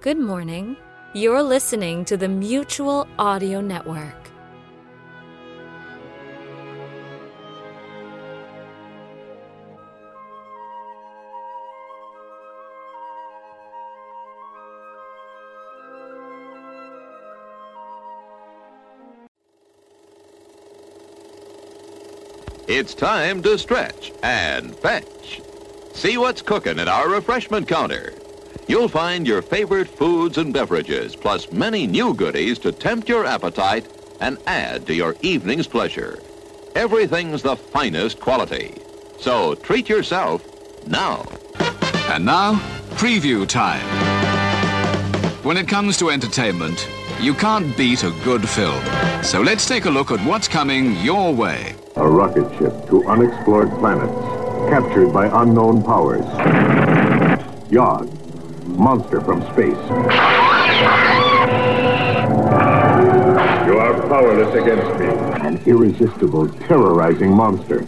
Good morning. You're listening to the Mutual Audio Network. It's time to stretch and fetch. See what's cooking at our refreshment counter. You'll find your favorite foods and beverages, plus many new goodies to tempt your appetite and add to your evening's pleasure. Everything's the finest quality. So treat yourself now. And now, preview time. When it comes to entertainment, you can't beat a good film. So let's take a look at what's coming your way. A rocket ship to unexplored planets, captured by unknown powers. Yod, monster from space. You are powerless against me. An irresistible, terrorizing monster.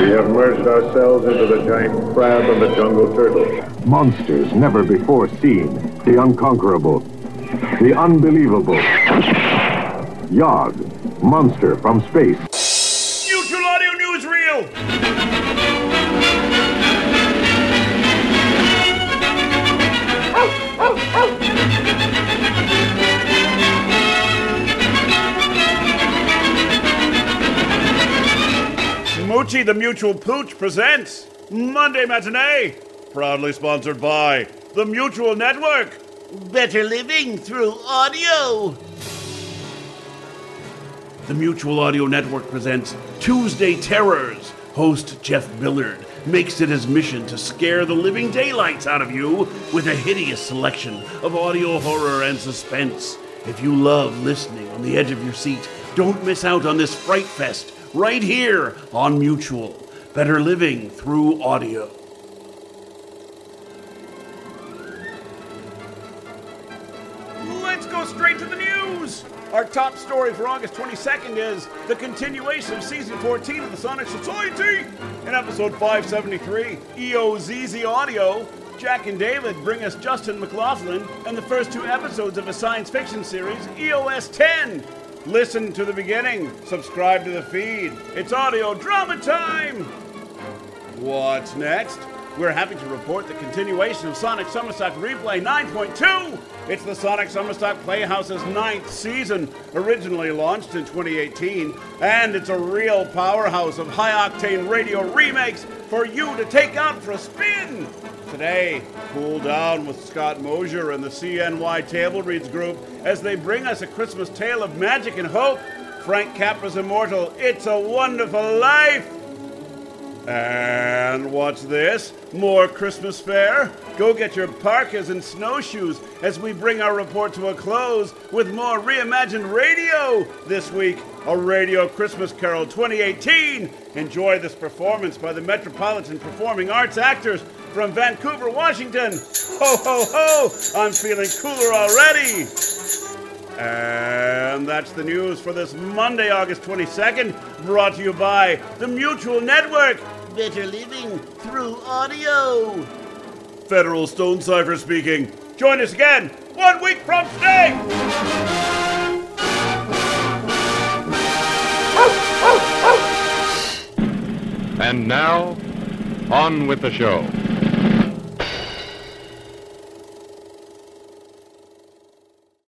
We have merged ourselves into the giant crab and the jungle turtle. Monsters never before seen. The unconquerable. The unbelievable. Yod, monster from space. Mutual Audio Newsreel! The Mutual Pooch presents Monday Matinee, proudly sponsored by the Mutual Network. Better living through audio. The Mutual Audio Network presents Tuesday Terrors. Host Jeff Billard makes it his mission to scare the living daylights out of you with a hideous selection of audio horror and suspense. If you love listening on the edge of your seat, don't miss out on this fright fest right here on Mutual. Better living through audio. Let's go straight to the news. Our top story for August 22nd is the continuation of season 14 of the Sonic Society. In episode 573, EOZZ Audio, Jack and David bring us Justin McLaughlin and the first two episodes of a science fiction series, EOS 10. Listen to the beginning, subscribe to the feed. It's audio drama time. What's next? We're happy to report the continuation of Sonic Summerstock Replay 9.2. It's the Sonic Summerstock Playhouse's ninth season, originally launched in 2018, and it's a real powerhouse of high octane radio remakes for you to take out for a spin. Today, cool down with Scott Mosier and the CNY Table Reads group as they bring us a Christmas tale of magic and hope. Frank Capra's immortal It's a Wonderful Life. And what's this? More Christmas fare? Go get your parkas and snowshoes as we bring our report to a close with more reimagined radio. This week, a Radio Christmas Carol 2018. Enjoy this performance by the Metropolitan Performing Arts actors from Vancouver, Washington. Ho, ho, ho! I'm feeling cooler already. And that's the news for this Monday, August 22nd, brought to you by the Mutual Network. Better living through audio. Federal Stonecipher speaking. Join us again one week from today. And now, on with the show.